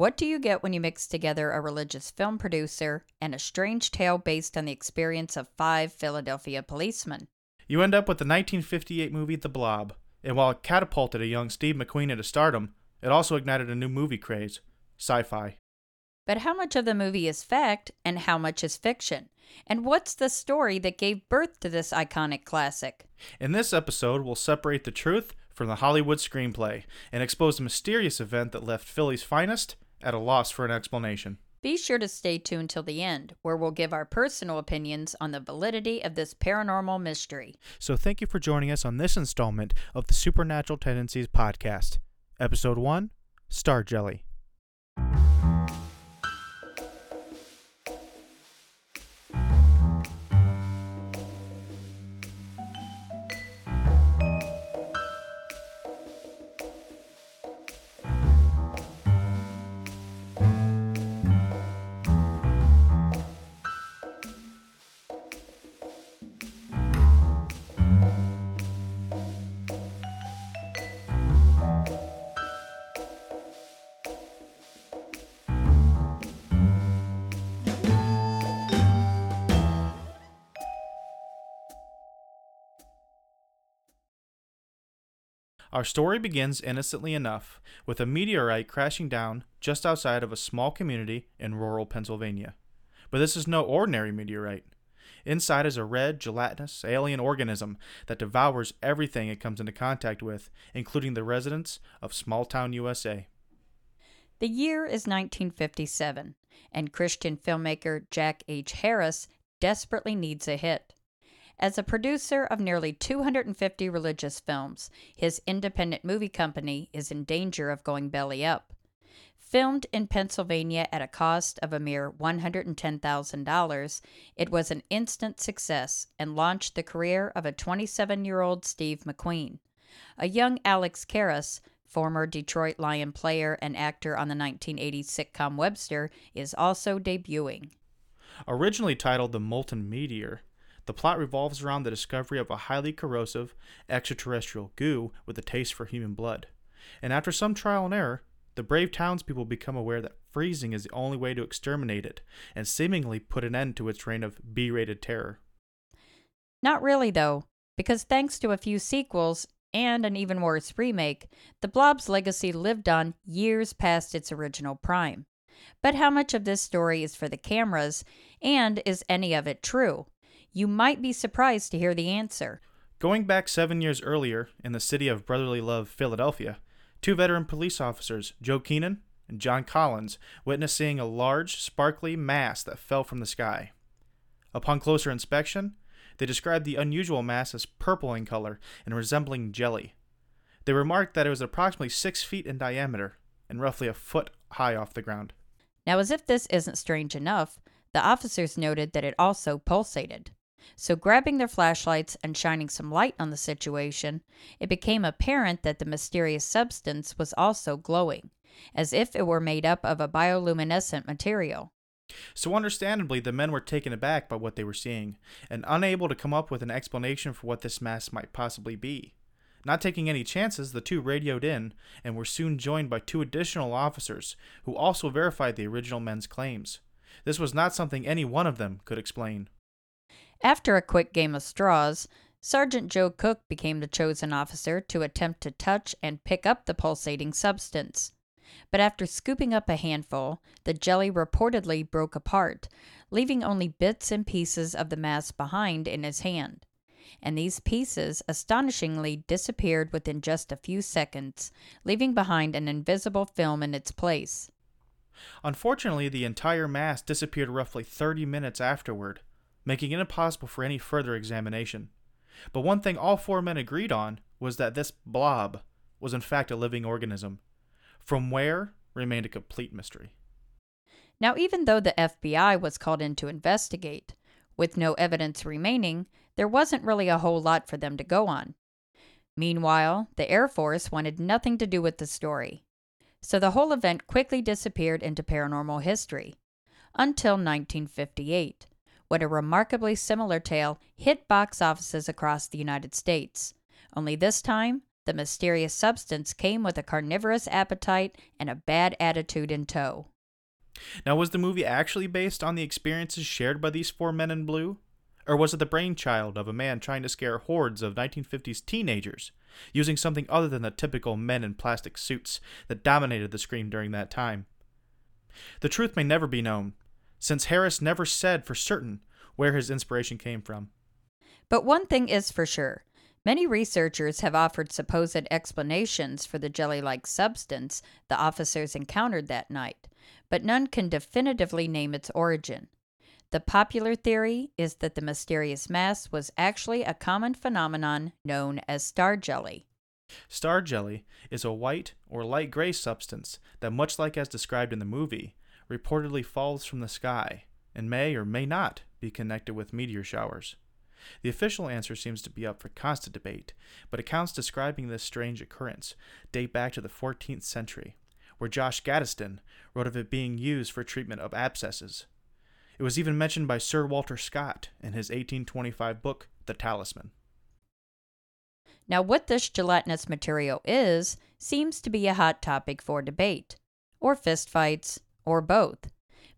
What do you get when you mix together a religious film producer and a strange tale based on the experience of five Philadelphia policemen? You end up with the 1958 movie The Blob, and while it catapulted a young Steve McQueen into stardom, it also ignited a new movie craze sci fi. But how much of the movie is fact and how much is fiction? And what's the story that gave birth to this iconic classic? In this episode, we'll separate the truth from the Hollywood screenplay and expose a mysterious event that left Philly's finest at a loss for an explanation. Be sure to stay tuned till the end, where we'll give our personal opinions on the validity of this paranormal mystery. So, thank you for joining us on this installment of the Supernatural Tendencies podcast. Episode 1 Star Jelly. Our story begins innocently enough with a meteorite crashing down just outside of a small community in rural Pennsylvania. But this is no ordinary meteorite. Inside is a red, gelatinous alien organism that devours everything it comes into contact with, including the residents of small town USA. The year is 1957, and Christian filmmaker Jack H. Harris desperately needs a hit. As a producer of nearly 250 religious films, his independent movie company is in danger of going belly up. Filmed in Pennsylvania at a cost of a mere $110,000, it was an instant success and launched the career of a 27 year old Steve McQueen. A young Alex Karras, former Detroit Lion player and actor on the 1980s sitcom Webster, is also debuting. Originally titled The Molten Meteor, the plot revolves around the discovery of a highly corrosive extraterrestrial goo with a taste for human blood. And after some trial and error, the brave townspeople become aware that freezing is the only way to exterminate it and seemingly put an end to its reign of B rated terror. Not really, though, because thanks to a few sequels and an even worse remake, the Blob's legacy lived on years past its original prime. But how much of this story is for the cameras, and is any of it true? You might be surprised to hear the answer. Going back seven years earlier, in the city of brotherly love, Philadelphia, two veteran police officers, Joe Keenan and John Collins, witnessed seeing a large, sparkly mass that fell from the sky. Upon closer inspection, they described the unusual mass as purple in color and resembling jelly. They remarked that it was approximately six feet in diameter and roughly a foot high off the ground. Now, as if this isn't strange enough, the officers noted that it also pulsated. So, grabbing their flashlights and shining some light on the situation, it became apparent that the mysterious substance was also glowing, as if it were made up of a bioluminescent material. So, understandably, the men were taken aback by what they were seeing, and unable to come up with an explanation for what this mass might possibly be. Not taking any chances, the two radioed in and were soon joined by two additional officers who also verified the original men's claims. This was not something any one of them could explain. After a quick game of straws, Sergeant Joe Cook became the chosen officer to attempt to touch and pick up the pulsating substance. But after scooping up a handful, the jelly reportedly broke apart, leaving only bits and pieces of the mass behind in his hand. And these pieces astonishingly disappeared within just a few seconds, leaving behind an invisible film in its place. Unfortunately, the entire mass disappeared roughly 30 minutes afterward making it impossible for any further examination. But one thing all four men agreed on was that this blob was in fact a living organism. From where remained a complete mystery. Now, even though the FBI was called in to investigate, with no evidence remaining, there wasn't really a whole lot for them to go on. Meanwhile, the Air Force wanted nothing to do with the story. So the whole event quickly disappeared into paranormal history. Until 1958, when a remarkably similar tale hit box offices across the United States. Only this time, the mysterious substance came with a carnivorous appetite and a bad attitude in tow. Now, was the movie actually based on the experiences shared by these four men in blue? Or was it the brainchild of a man trying to scare hordes of 1950s teenagers, using something other than the typical men in plastic suits that dominated the screen during that time? The truth may never be known, since Harris never said for certain where his inspiration came from. But one thing is for sure many researchers have offered supposed explanations for the jelly like substance the officers encountered that night, but none can definitively name its origin. The popular theory is that the mysterious mass was actually a common phenomenon known as star jelly. Star jelly is a white or light gray substance that, much like as described in the movie, reportedly falls from the sky and may or may not be connected with meteor showers. The official answer seems to be up for constant debate, but accounts describing this strange occurrence date back to the 14th century, where Josh Gaddesden wrote of it being used for treatment of abscesses. It was even mentioned by Sir Walter Scott in his 1825 book, The Talisman. Now, what this gelatinous material is seems to be a hot topic for debate, or fistfights, or both,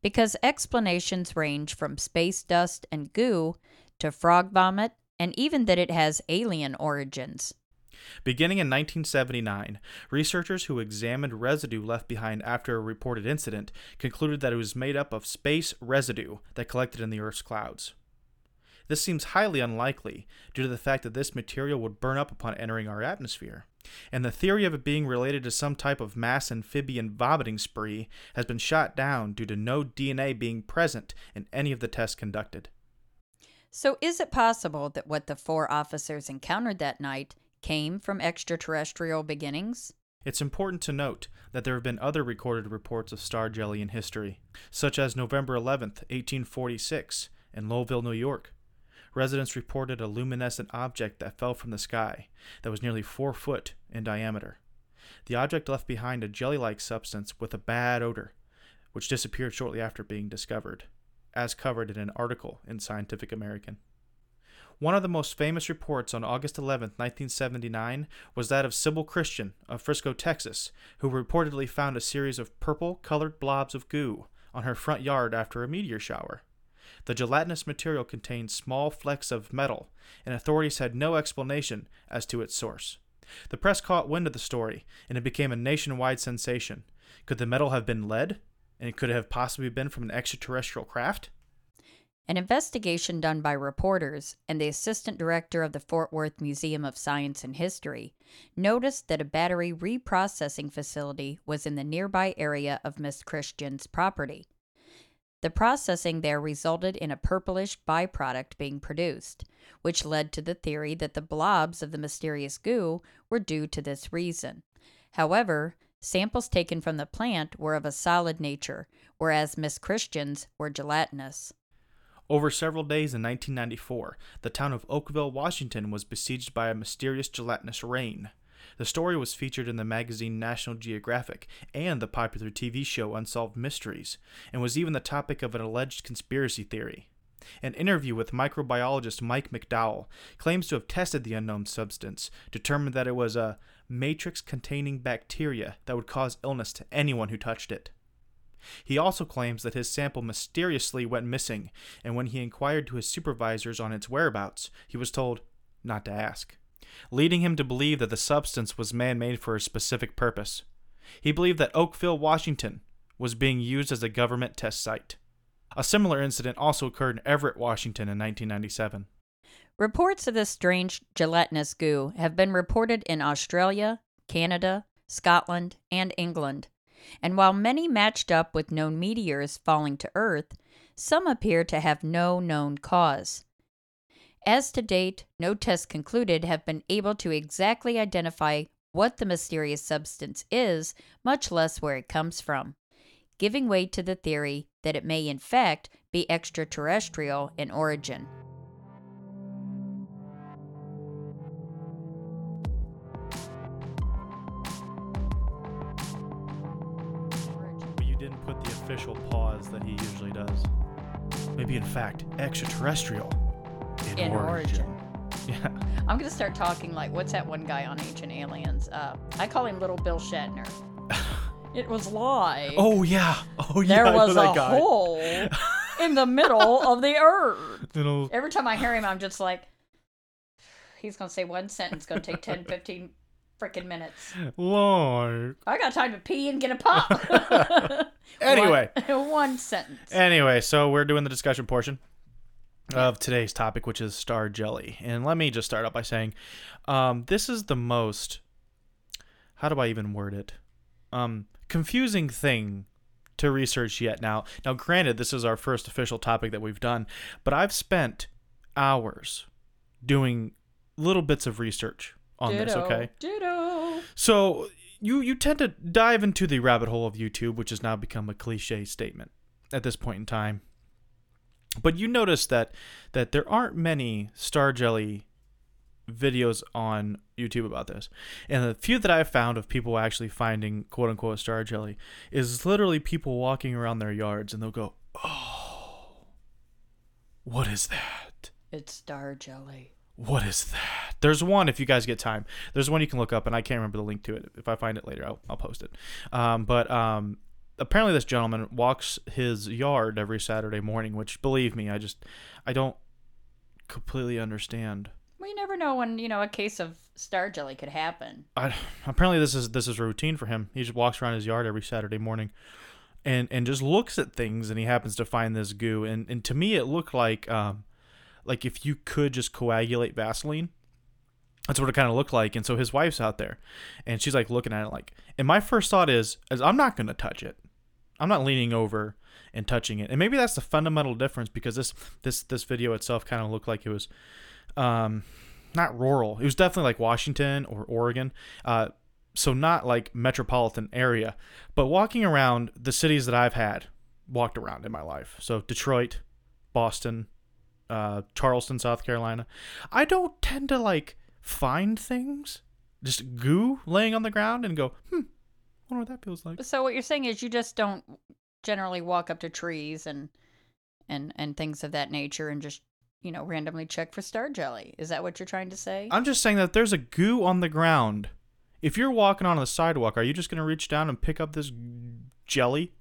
because explanations range from space dust and goo to frog vomit and even that it has alien origins. Beginning in 1979, researchers who examined residue left behind after a reported incident concluded that it was made up of space residue that collected in the Earth's clouds. This seems highly unlikely due to the fact that this material would burn up upon entering our atmosphere, and the theory of it being related to some type of mass amphibian vomiting spree has been shot down due to no DNA being present in any of the tests conducted. So, is it possible that what the four officers encountered that night came from extraterrestrial beginnings? It's important to note that there have been other recorded reports of star jelly in history, such as November 11, 1846, in Lowell, New York. Residents reported a luminescent object that fell from the sky that was nearly four foot in diameter. The object left behind a jelly like substance with a bad odor, which disappeared shortly after being discovered, as covered in an article in Scientific American. One of the most famous reports on August 11, 1979, was that of Sybil Christian of Frisco, Texas, who reportedly found a series of purple colored blobs of goo on her front yard after a meteor shower. The gelatinous material contained small flecks of metal, and authorities had no explanation as to its source. The press caught wind of the story, and it became a nationwide sensation. Could the metal have been lead? And could it have possibly been from an extraterrestrial craft? An investigation done by reporters and the assistant director of the Fort Worth Museum of Science and History noticed that a battery reprocessing facility was in the nearby area of Miss Christian's property. The processing there resulted in a purplish byproduct being produced, which led to the theory that the blobs of the mysterious goo were due to this reason. However, samples taken from the plant were of a solid nature, whereas Miss Christian's were gelatinous. Over several days in 1994, the town of Oakville, Washington was besieged by a mysterious gelatinous rain. The story was featured in the magazine National Geographic and the popular TV show Unsolved Mysteries, and was even the topic of an alleged conspiracy theory. An interview with microbiologist Mike McDowell claims to have tested the unknown substance, determined that it was a matrix containing bacteria that would cause illness to anyone who touched it. He also claims that his sample mysteriously went missing, and when he inquired to his supervisors on its whereabouts, he was told not to ask, leading him to believe that the substance was man made for a specific purpose. He believed that Oakville, Washington, was being used as a government test site. A similar incident also occurred in Everett, Washington in 1997. Reports of this strange gelatinous goo have been reported in Australia, Canada, Scotland, and England. And while many matched up with known meteors falling to Earth, some appear to have no known cause. As to date, no tests concluded have been able to exactly identify what the mysterious substance is, much less where it comes from, giving way to the theory that it may in fact be extraterrestrial in origin. You didn't put the official pause that he usually does. Maybe, in fact, extraterrestrial in, In origin. Yeah. I'm gonna start talking like what's that one guy on Ancient Aliens? Uh, I call him Little Bill Shatner. it was like Oh yeah. Oh yeah. there was a guy. hole in the middle of the earth. Little- Every time I hear him, I'm just like, he's gonna say one sentence, gonna take 10, 15 freaking minutes. Lord. I got time to pee and get a pop. Anyway. one, one sentence. Anyway, so we're doing the discussion portion of today's topic, which is star jelly. And let me just start out by saying, um, this is the most, how do I even word it? Um, confusing thing to research yet. Now, now, granted, this is our first official topic that we've done, but I've spent hours doing little bits of research on this. Okay, Ditto. so you you tend to dive into the rabbit hole of YouTube, which has now become a cliche statement at this point in time. But you notice that that there aren't many Star Jelly videos on YouTube about this. And the few that I've found of people actually finding quote unquote Star Jelly is literally people walking around their yards and they'll go, "Oh, what is that?" It's star jelly. What is that? There's one if you guys get time. There's one you can look up, and I can't remember the link to it. If I find it later, I'll, I'll post it. Um, but um, apparently, this gentleman walks his yard every Saturday morning. Which, believe me, I just I don't completely understand. Well, you never know when you know a case of star jelly could happen. I, apparently, this is this is routine for him. He just walks around his yard every Saturday morning, and and just looks at things, and he happens to find this goo. And and to me, it looked like um, like if you could just coagulate Vaseline. That's what it kind of looked like. And so his wife's out there, and she's like looking at it like. And my first thought is, is I'm not gonna touch it. I'm not leaning over and touching it. And maybe that's the fundamental difference because this this this video itself kind of looked like it was, um, not rural. It was definitely like Washington or Oregon. Uh, so not like metropolitan area, but walking around the cities that I've had walked around in my life. So Detroit, Boston, uh, Charleston, South Carolina. I don't tend to like find things, just goo laying on the ground and go, hmm, wonder what that feels like. So what you're saying is you just don't generally walk up to trees and and and things of that nature and just you know randomly check for star jelly. Is that what you're trying to say? I'm just saying that there's a goo on the ground. If you're walking on the sidewalk, are you just gonna reach down and pick up this jelly?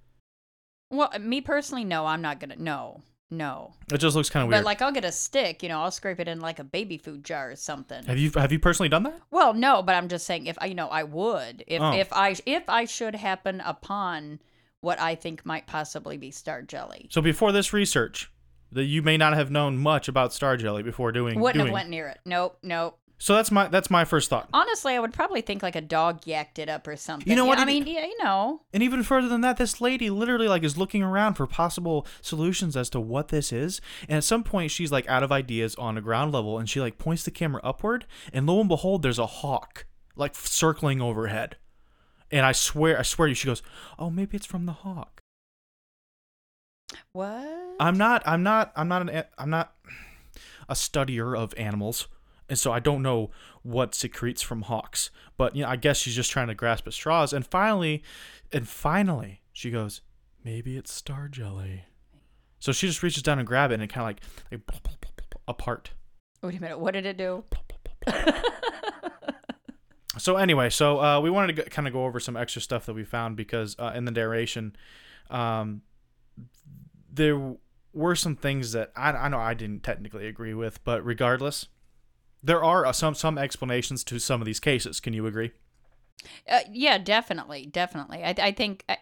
well, me personally, no, I'm not gonna. No, no. It just looks kind of weird. But like, I'll get a stick. You know, I'll scrape it in like a baby food jar or something. have you have you personally done that? Well, no, but I'm just saying if I, you know, I would if Oh. if I if I should happen upon what I think might possibly be star jelly. So before this research, that you may not have known much about star jelly before doing. Wouldn't doing. have went near it. Nope, nope. So that's my that's my first thought. Honestly, I would probably think like a dog yacked it up or something. You know what Yeah, I mean, yeah, you know. And even further than that, this lady literally like is looking around for possible solutions as to what this is. And at some point, she's like out of ideas on a ground level, and she like points the camera upward, and lo and behold, there's a hawk like circling overhead. And I swear, I swear to you, she goes, "Oh, maybe it's from the hawk." What? I'm not, I'm not, I'm not an, I'm not a studier of animals, and so I don't know what secretes from hawks. But you know, I guess she's just trying to grasp at straws. And finally, and finally, she goes, "Maybe it's star jelly." So she just reaches down and grabs it, and it kind of like, like plop, plop, plop, apart. Wait a minute. What did it do? So anyway, so uh, we wanted to kind of go over some extra stuff that we found because uh, in the narration, um, there were some things that I, I know I didn't technically agree with, but regardless, there are uh, some some explanations to some of these cases. Can you agree? Uh, yeah, definitely, definitely. I, I think, I,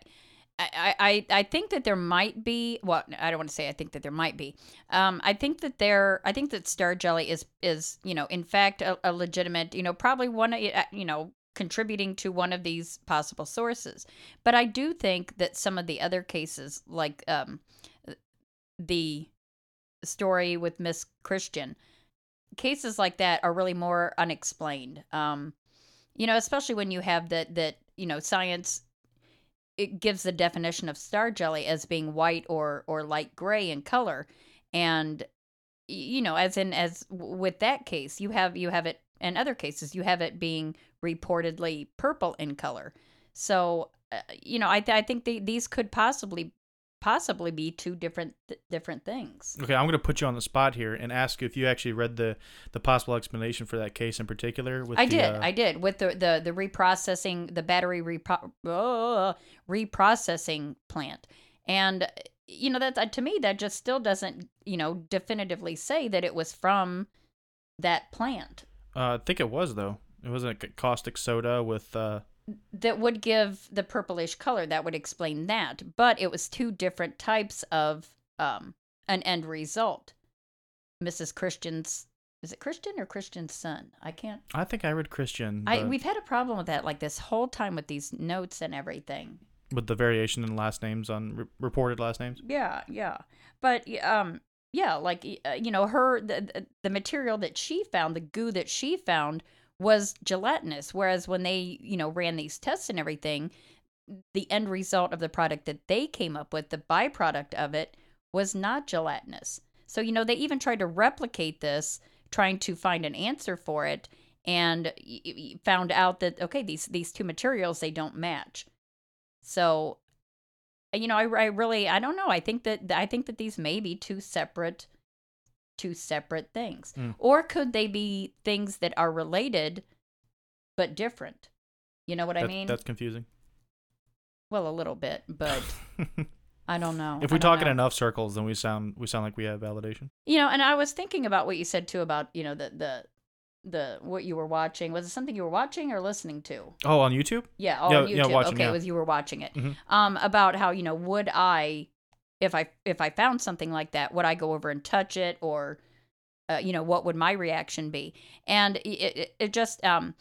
I, I, think that there might be. Well, I don't want to say I think that there might be. Um, I think that there. I think that star jelly is is you know in fact a, a legitimate you know probably one of uh, you know contributing to one of these possible sources. But I do think that some of the other cases, like um, the story with Miss Christian, cases like that are really more unexplained. Um, you know, especially when you have that that you know science it gives the definition of star jelly as being white or or light gray in color, and you know, as in as with that case, you have you have it in other cases you have it being reportedly purple in color. So, uh, you know, I th- I think the, these could possibly possibly be two different th- different things. Okay, I'm going to put you on the spot here and ask you if you actually read the the possible explanation for that case in particular. With I the, did, uh, I did with the the the reprocessing the battery repro- oh, reprocessing plant, and you know that to me that just still doesn't you know definitively say that it was from that plant uh, I think it was though. It was a caustic soda with. Uh, that would give the purplish color that would explain that but it was two different types of um an end result mrs christian's is it christian or christian's son i can't I think I read Christian. i we've had a problem with that like this whole time with these notes and everything with the variation in last names on re- reported last names. yeah yeah but um yeah like uh, you know her the, the- the material that she found the goo that she found was gelatinous whereas when they you know ran these tests and everything the end result of the product that they came up with the byproduct of it was not gelatinous. So you know they even tried to replicate this trying to find an answer for it and found out that okay these these two materials they don't match. So you know I, I really i don't know. I think that i think that these may be two separate two separate things Mm. or could they be things that are related but different you know what i mean That's confusing. well a little bit but i don't know if we talk in enough circles, then we sound we sound like we have validation. you know and i was thinking about what you said too about you know the the the what you were watching was it something you were watching or listening to Oh, on YouTube? Yeah, oh, Yeah, on yeah, YouTube. watching, okay, yeah. it was you were watching it. Mhm. Um, about how you know would I, if I if I found something like that, would I go over and touch it or, uh, you know, what would my reaction be? And it it, it just um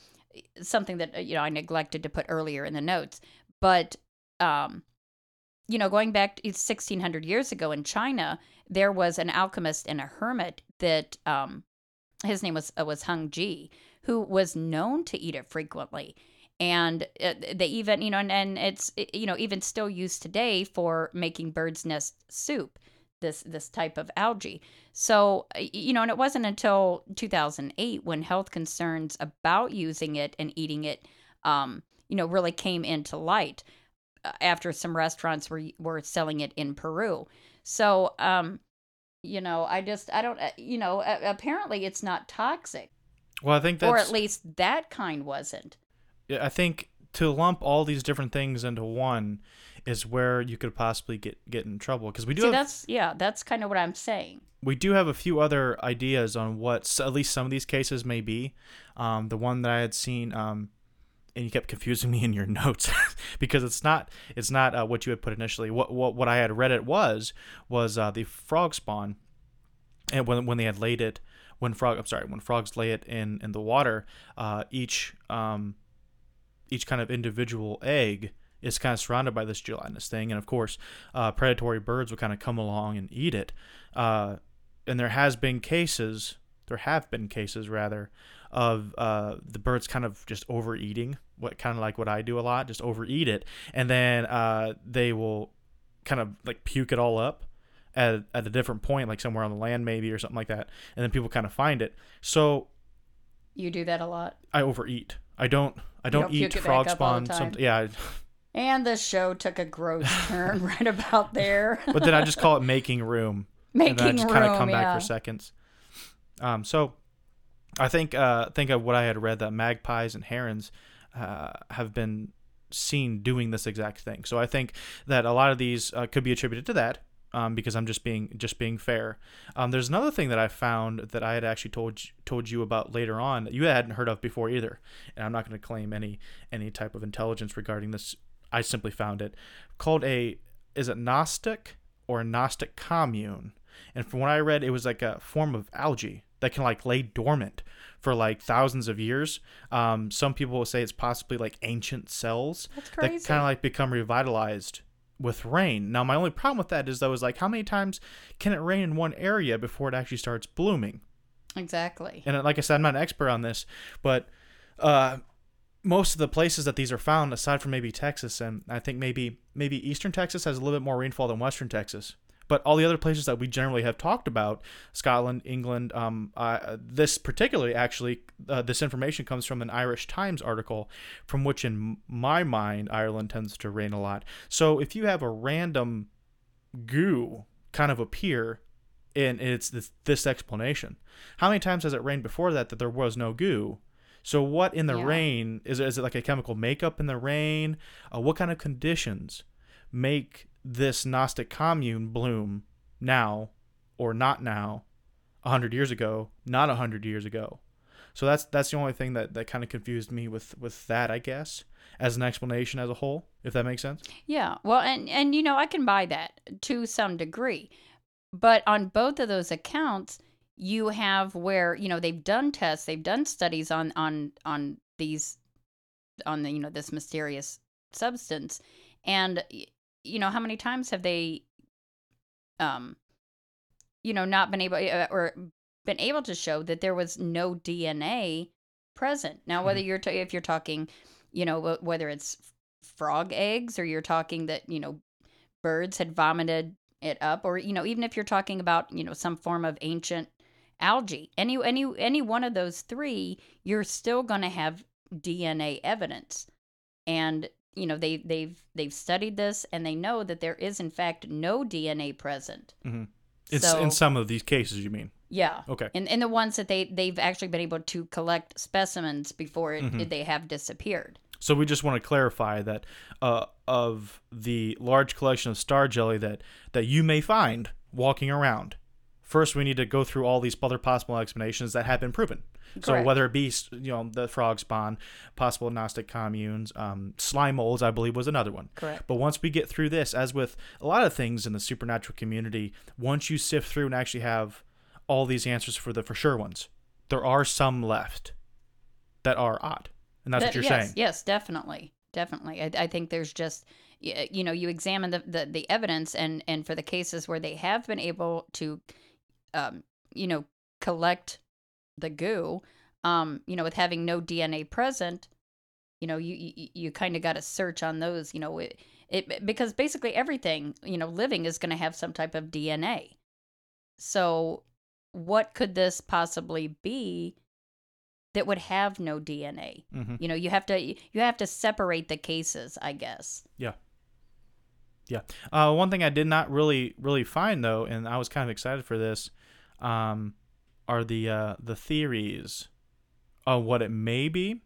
something that uh, you know I neglected to put earlier in the notes, but um, you know, going back to 1600 years ago in China, there was an alchemist and a hermit that um, his name was uh, was Hung Ji, who was known to eat it frequently and uh, they even you know and, and it's you know even still used today for making bird's nest soup this this type of algae. So you know and it wasn't until 2008 when health concerns about using it and eating it um you know really came into light uh, after some restaurants were were selling it in Peru. So um you know i just i don't uh, you know apparently it's not toxic. Well, I think that's or at least that kind wasn't I think to lump all these different things into one is where you could possibly get get in trouble because we do See, have, that's yeah, that's kind of what I'm saying. we do have a few other ideas on what at least some of these cases may be. Um, the one that I had seen, um, and you kept confusing me in your notes because it's not it's not uh, what you had put initially. What what what I had read it was was uh, the frog spawn, and when when they had laid it when frog I'm sorry when frogs lay it in in the water, uh, each um, each kind of individual egg is kind of surrounded by this gelatinous thing, and of course, uh, predatory birds would kind of come along and eat it. Uh, and there has been cases, there have been cases rather, of uh, the birds kind of just overeating, what kind of like what I do a lot, just overeat it, and then uh, they will kind of like puke it all up at at a different point, like somewhere on the land maybe or something like that, and then people kind of find it. So You do that a lot. I overeat. I don't. I don't, don't eat frog up all the spawn. Some, yeah, And the show took a gross turn right about there. but then I just call it making room. Making and then I just kind of come yeah. back for seconds. Um, so I think uh, think of what I had read that magpies and herons uh, have been seen doing this exact thing. So I think that a lot of these uh, could be attributed to that. Um, because I'm just being just being fair. Um, there's another thing that I found that I had actually told you- told you about later on that you hadn't heard of before either, and I'm not going to claim any any type of intelligence regarding this. I simply found it called a is it Nostoc or a Nostoc commune, and from what I read, it was like a form of algae that can like lay dormant for like thousands of years. Um, some people will say it's possibly like ancient cells That's that kind of like become revitalized with rain. Now, my only problem with that is though is like how many times can it rain in one area before it actually starts blooming? exactly. And uh, like I said, I'm not an expert on this, but uh, most of the places that these are found, aside from maybe Texas, and I think maybe maybe Eastern Texas has a little bit more rainfall than Western Texas. But all the other places that we generally have talked about, Scotland, England, um, uh, this particularly actually, uh, this information comes from an Irish Times article, from which in my mind Ireland tends to rain a lot. So if you have a random goo kind of appear and it's this, this explanation. How many times has it rained before that that there was no goo? So what in the Yeah. rain is it, is it like a chemical makeup in the rain? Uh, what kind of conditions make this Nostoc commune bloom now or not now, hundred years ago, not hundred years ago? So that's that's the only thing that, that kind of confused me with with that, I guess, as an explanation as a whole, if that makes sense. Yeah. Well, and and you know, I can buy that to some degree. But on both of those accounts, you have where, you know, they've done tests, they've done studies on on on these on the, you know, this mysterious substance. And you know, how many times have they um you know, not been able uh, or been able to show that there was no DNA present. Now, whether you're ta- if you're talking, you know, wh- whether it's frog eggs or you're talking that you know birds had vomited it up or you know even if you're talking about you know some form of ancient algae any any any one of those three you're still going to have DNA evidence and you know they they've they've studied this and they know that there is in fact no DNA present It's So- in some of these cases, you mean? yeah Okay. and and the ones that they they've actually been able to collect specimens before it, Mhm. they have disappeared So we just want to clarify that uh, of the large collection of star jelly that that you may find walking around, first we need to go through all these other possible explanations that have been proven. So whether it be you know the frog spawn, possible Nostoc communes, um, slime molds, I believe was another one. correct But once we get through this, as with a lot of things in the supernatural community, once you sift through and actually have all these answers for the for sure ones, there are some left that are odd, and that's That- what you're yes, saying. Yes, definitely, definitely. I, I think there's just you know you examine the, the the evidence and and for the cases where they have been able to, um, you know, collect the goo, um, you know, with having no DNA present, you know, you you, you kind of got to search on those, you know, it, it because basically everything you know living is going to have some type of DNA. So, what could this possibly be? That would have no DNA hmm you know you have to you have to separate the cases i guess Yeah. Yeah. Uh, one thing I did not really really find though, and I was kind of excited for this, um, are the uh, the theories of what it may be.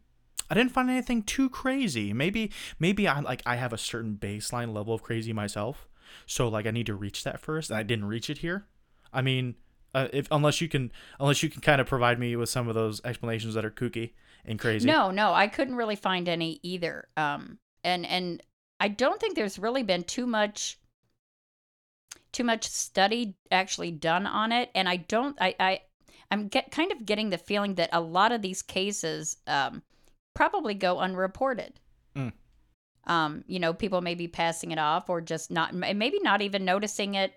I didn't find anything too crazy. Maybe maybe I like I have a certain baseline level of crazy myself, so like I need to reach that first, and I didn't reach it here. I mean, uh, if unless you can unless you can kind of provide me with some of those explanations that are kooky and crazy. no no i couldn't really find any either um and and i don't think there's really been too much too much study actually done on it and i don't i i i'm get kind of getting the feeling that a lot of these cases um probably go unreported Mm. um you know people may be passing it off or just not maybe not even noticing it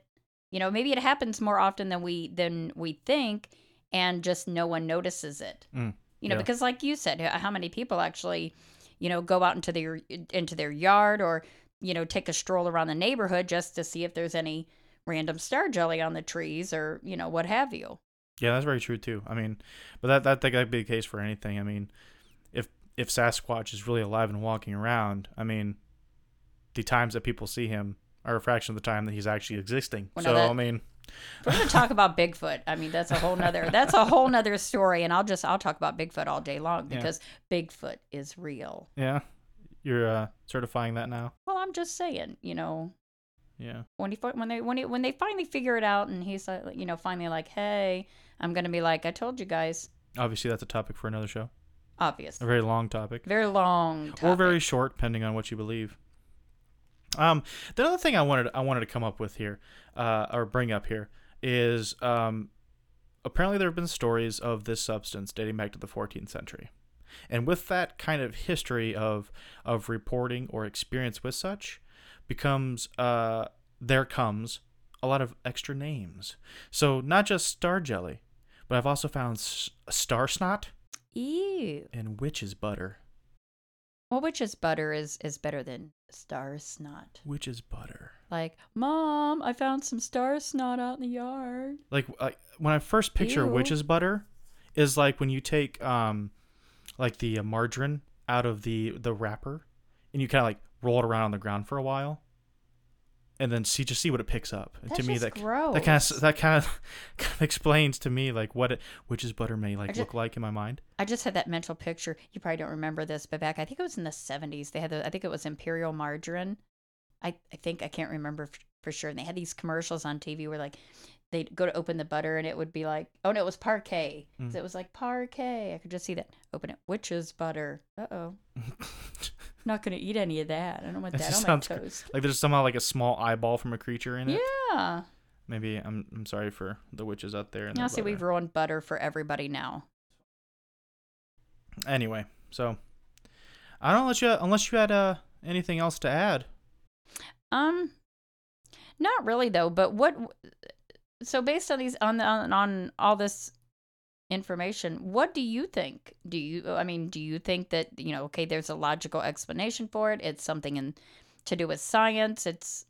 you know maybe it happens more often than we than we think and just no one notices it Mm. you know Yeah. because like you said how many people actually you know go out into their into their yard or you know take a stroll around the neighborhood just to see if there's any random star jelly on the trees or you know what have you Yeah, that's very true too. I mean, but that that that could be the case for anything. I mean, if if Sasquatch is really alive and walking around, I mean, the times that people see him are a fraction of the time that he's actually existing. Well, so that- I mean, we're gonna talk about bigfoot i mean that's a whole nother that's a whole nother story and i'll just i'll talk about bigfoot all day long Yeah. because bigfoot is real yeah, you're uh, certifying that now. well i'm just saying you know Yeah, when he when they when he, when they finally figure it out and he's like you know finally like hey i'm gonna be like i told you guys obviously that's a topic for another show. Obviously. A very long topic, very long or very short, depending on what you believe. Um, the other thing I wanted I wanted to come up with here, uh, or bring up here, is um, apparently there have been stories of this substance dating back to the 14th century, and with that kind of history of of reporting or experience with such, becomes uh, there comes a lot of extra names. So not just star jelly, but I've also found s- star snot Ew. and witch's butter. Well, witch's butter is is better than star snot. Witch's butter. Like, mom, I found some star snot out in the yard. like uh, when I first picture Ew. witch's butter is like when you take um like the margarine out of the the wrapper and you kind of like roll it around on the ground for a while. and then see just see what it picks up. And That's to me, just that gross. that kind of that kind of, kind of explains to me like what it, witch's butter may like ju- look like in my mind. I just had that mental picture. You probably don't remember this, but back I think it was in the seventies. They had the I think it was Imperial margarine. I I think I can't remember for sure. And they had these commercials on TV where like they'd go to open the butter and it would be like, oh no, it was Parkay. Mm. So it was like Parkay. I could just see that. Open it, witch's butter. Uh oh. Not gonna eat any of that. I don't want It that on my toast. like there's somehow like a small eyeball from a creature in it. Yeah. Maybe I'm I'm sorry for the witches out there. And Now see, we've ruined butter for everybody now. Anyway, so I don't let you unless you had uh anything else to add. Um, not really though. But what? So based on these on the, on on all this information, what do you think? Do you? I mean, do you think that you know? Okay, there's a logical explanation for it. It's something in to do with science. It's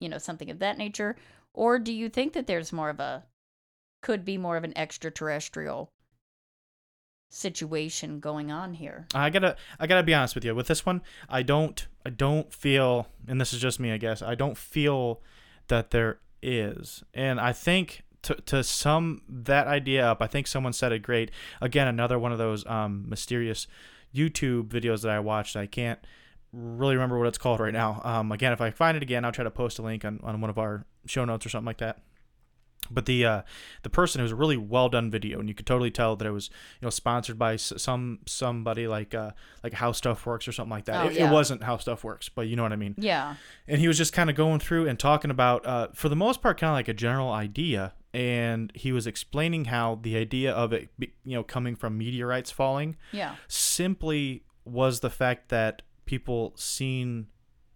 you know something of that nature, or do you think that there's more of a could be more of an extraterrestrial situation going on here? I gotta I gotta be honest with you. With this one, I don't I don't feel, and this is just me, I guess. I don't feel that there is, and I think to to sum that idea up, I think someone said it great. Again, another one of those um, mysterious YouTube videos that I watched. I can't really remember what it's called right now. Um, again, if I find it again, I'll try to post a link on, on one of our show notes or something like that. But the uh, the person it was a really well done video, and you could totally tell that it was you know sponsored by some somebody like uh, like How Stuff Works or something like that. Oh, it, yeah. it wasn't How Stuff Works, but you know what I mean. Yeah. And he was just kind of going through and talking about, uh, for the most part, kind of like a general idea. And he was explaining how the idea of it, you know, coming from meteorites falling, Yeah. simply was the fact that people seen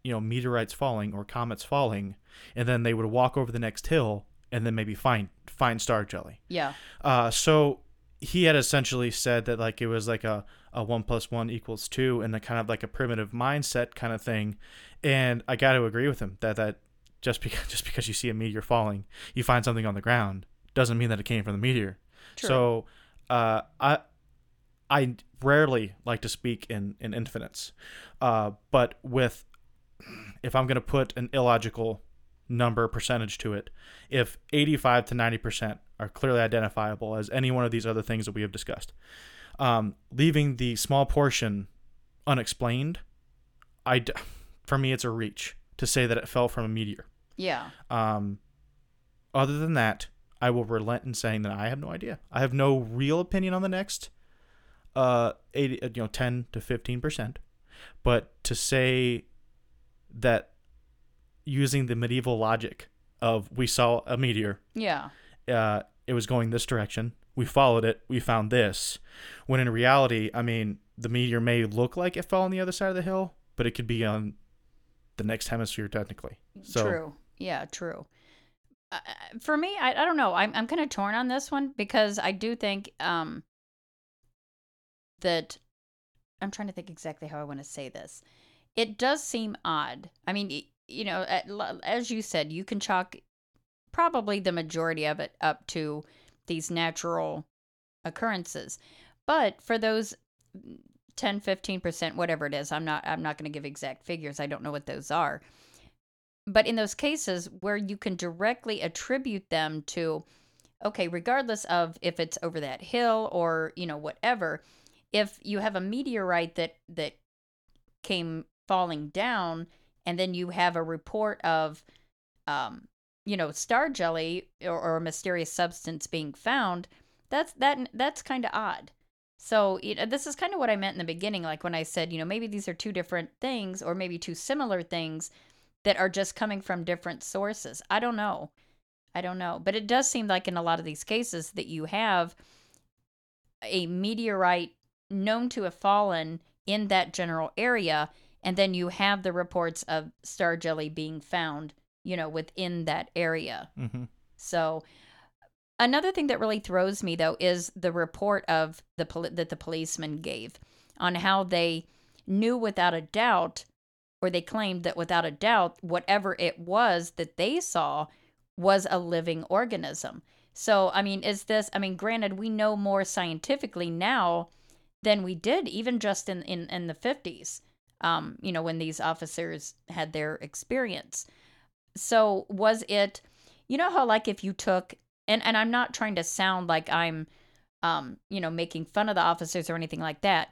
you know meteorites falling or comets falling and then they would walk over the next hill and then maybe find find star jelly Yeah. uh so he had essentially said that like it was like a, a one plus one equals two and the kind of like a primitive mindset kind of thing and i got to agree with him that that just because just because you see a meteor falling you find something on the ground doesn't mean that it came from the meteor True. so uh, I I rarely like to speak in in infinites, uh, but with if I'm going to put an illogical number percentage to it, if 85 to 90 percent are clearly identifiable as any one of these other things that we have discussed, um, leaving the small portion unexplained, I d- for me it's a reach to say that it fell from a meteor. Yeah. Um, other than that, I will relent in saying that I have no idea. I have no real opinion on the next, uh, 80, uh, you know, 10 to 15 percent. But to say that using the medieval logic of we saw a meteor, Yeah. uh, it was going this direction. We followed it. We found this. When in reality, I mean, the meteor may look like it fell on the other side of the hill, but it could be on the next hemisphere technically. So, true. Yeah, true. Uh, for me, I, I don't know. I'm I'm kind of torn on this one because I do think um that I'm trying to think exactly how I want to say this. It does seem odd. I mean, you know, as you said, you can chalk probably the majority of it up to these natural occurrences. But for those 10, 15%, whatever it is, I'm not I'm not going to give exact figures. I don't know what those are. But in those cases where you can directly attribute them to okay, regardless of if it's over that hill or, you know, whatever, if you have a meteorite that that came falling down and then you have a report of um you know star jelly or, or a mysterious substance being found that's that that's kind of odd. So you know, this is kind of what i meant in the beginning like when i said you know maybe these are two different things or maybe two similar things that are just coming from different sources. I don't know. I don't know. But it does seem like in a lot of these cases that you have a meteorite known to have fallen in that general area and then you have the reports of star jelly being found you know within that area. Hmm so another thing that really throws me though is the report of the that the policeman gave on how they knew without a doubt or they claimed that without a doubt whatever it was that they saw was a living organism. So I mean is this I mean granted we know more scientifically now than we did even just in in, in the 50s um you know when these officers had their experience so was it you know how like if you took and and I'm not trying to sound like I'm um you know making fun of the officers or anything like that.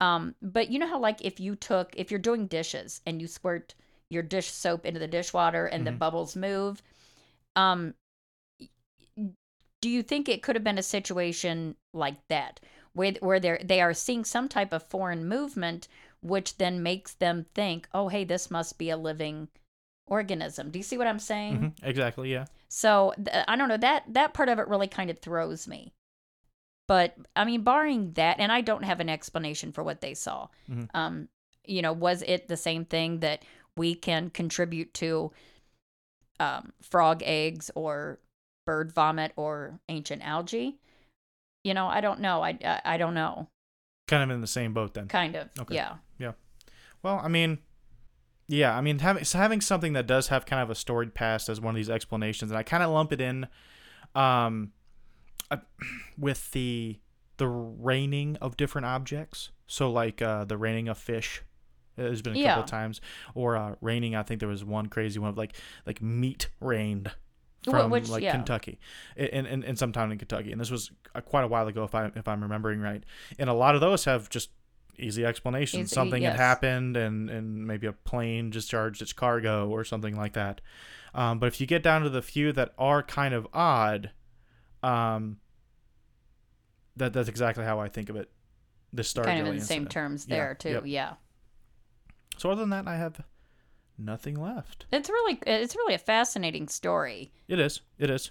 Um but you know how like if you took if you're doing dishes and you squirt your dish soap into the dishwater and the Mhm. bubbles move um do you think it could have been a situation like that where where they they are seeing some type of foreign movement which then makes them think oh hey this must be a living organism do you see what i'm saying Mhm, Exactly. Yeah. so th- i don't know that that part of it really kind of throws me but i mean barring that and i don't have an explanation for what they saw Mhm. um you know was it the same thing that we can contribute to um frog eggs or bird vomit or ancient algae you know i don't know i i, I don't know Kind of in the same boat then. kind of Okay. yeah Well, I mean, yeah, I mean having having something that does have kind of a storied past as one of these explanations, and I kind of lump it in, um, uh, with the the raining of different objects. So like uh, the raining of fish. There's been a couple of times, or uh, raining. I think there was one crazy one of like like meat rained from which- like yeah. Kentucky, and, in in some town in Kentucky, and this was uh, quite a while ago, if I if I'm remembering right. And a lot of those have just easy explanations. Easy- something yes. had happened, and and maybe a plane discharged its cargo or something like that. Um, but if you get down to the few that are kind of odd, um, that that's exactly how I think of it. The star jelly kind of in the same terms Yeah, there too yep. yeah So other than that, I have nothing left. it's really it's really a fascinating story It is. It is.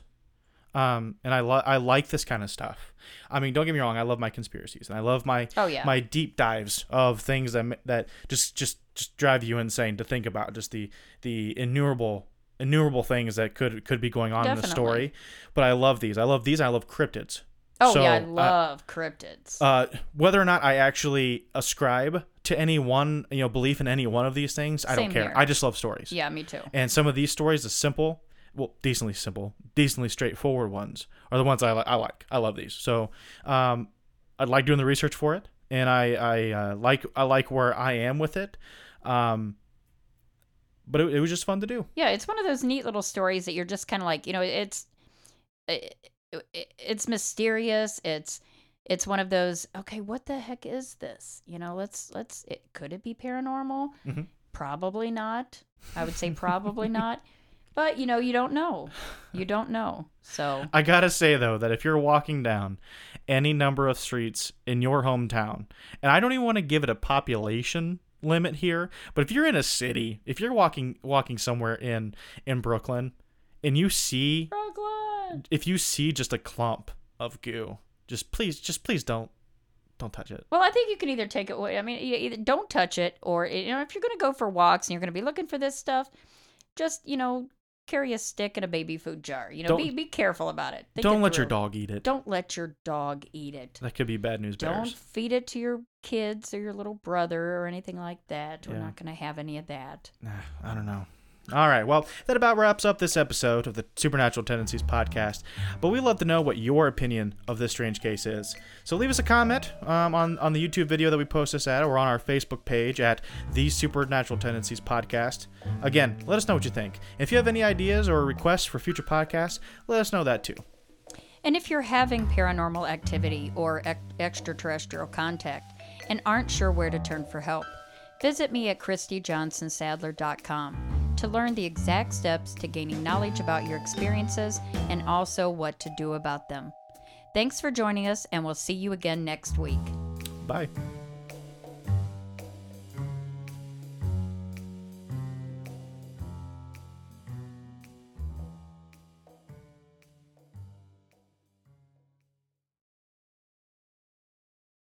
Um, and I lo- I like this kind of stuff. I mean, don't get me wrong. I love my conspiracies, and I love my oh yeah my deep dives of things that that just just just drive you insane to think about. Just the the innumerable innumerable things that could could be going on in the story. But I love these. I love these. I love cryptids. oh so, yeah i uh, love cryptids Uh, whether or not I actually ascribe to any one, you know, belief in any one of these things, I don't care. here. I just love stories. yeah me too And some of these stories, the simple, well, decently simple, decently straightforward ones, are the ones I, li- I like. I love these. So, um, I like doing the research for it, and I I uh, like I like where I am with it. Um, but it, it was just fun to do. Yeah, it's one of those neat little stories that you're just kind of like, you know, it's it, it, it's mysterious. It's it's one of those, okay, what the heck is this? You know, let's let's it, could it be paranormal? Mhm. Probably not. I would say probably not. But, you know, you don't know. You don't know. So, I gotta say though that if you're walking down any number of streets in your hometown, and I don't even want to give it a population limit here, but if you're in a city, if you're walking walking somewhere in in Brooklyn, and you see Brooklyn. if you see just a clump of goo, just please, just please don't don't touch it. Well, I think you can either take it away. I mean, either don't touch it, or you know, if you're going to go for walks and you're going to be looking for this stuff, just you know, carry a stick and a baby food jar. You know, Don't- be be careful about it. Think don't it let your dog eat it. Don't let your dog eat it. That could be bad news Don't bears. feed it to your kids or your little brother or anything like that. We're not going to have any of that. Nah, I don't know. All right, well, that about wraps up this episode of the Supernatural Tendencies podcast. But we'd love to know what your opinion of this strange case is. So leave us a comment um, on, on the YouTube video that we post this at or on our Facebook page at the Supernatural Tendencies podcast. Again, let us know what you think. If you have any ideas or requests for future podcasts, let us know that too. And if you're having paranormal activity or ex- extraterrestrial contact and aren't sure where to turn for help, visit me at ChristyJohnsonSadler.com to learn the exact steps to gaining knowledge about your experiences and also what to do about them. Thanks for joining us, and we'll see you again next week. Bye.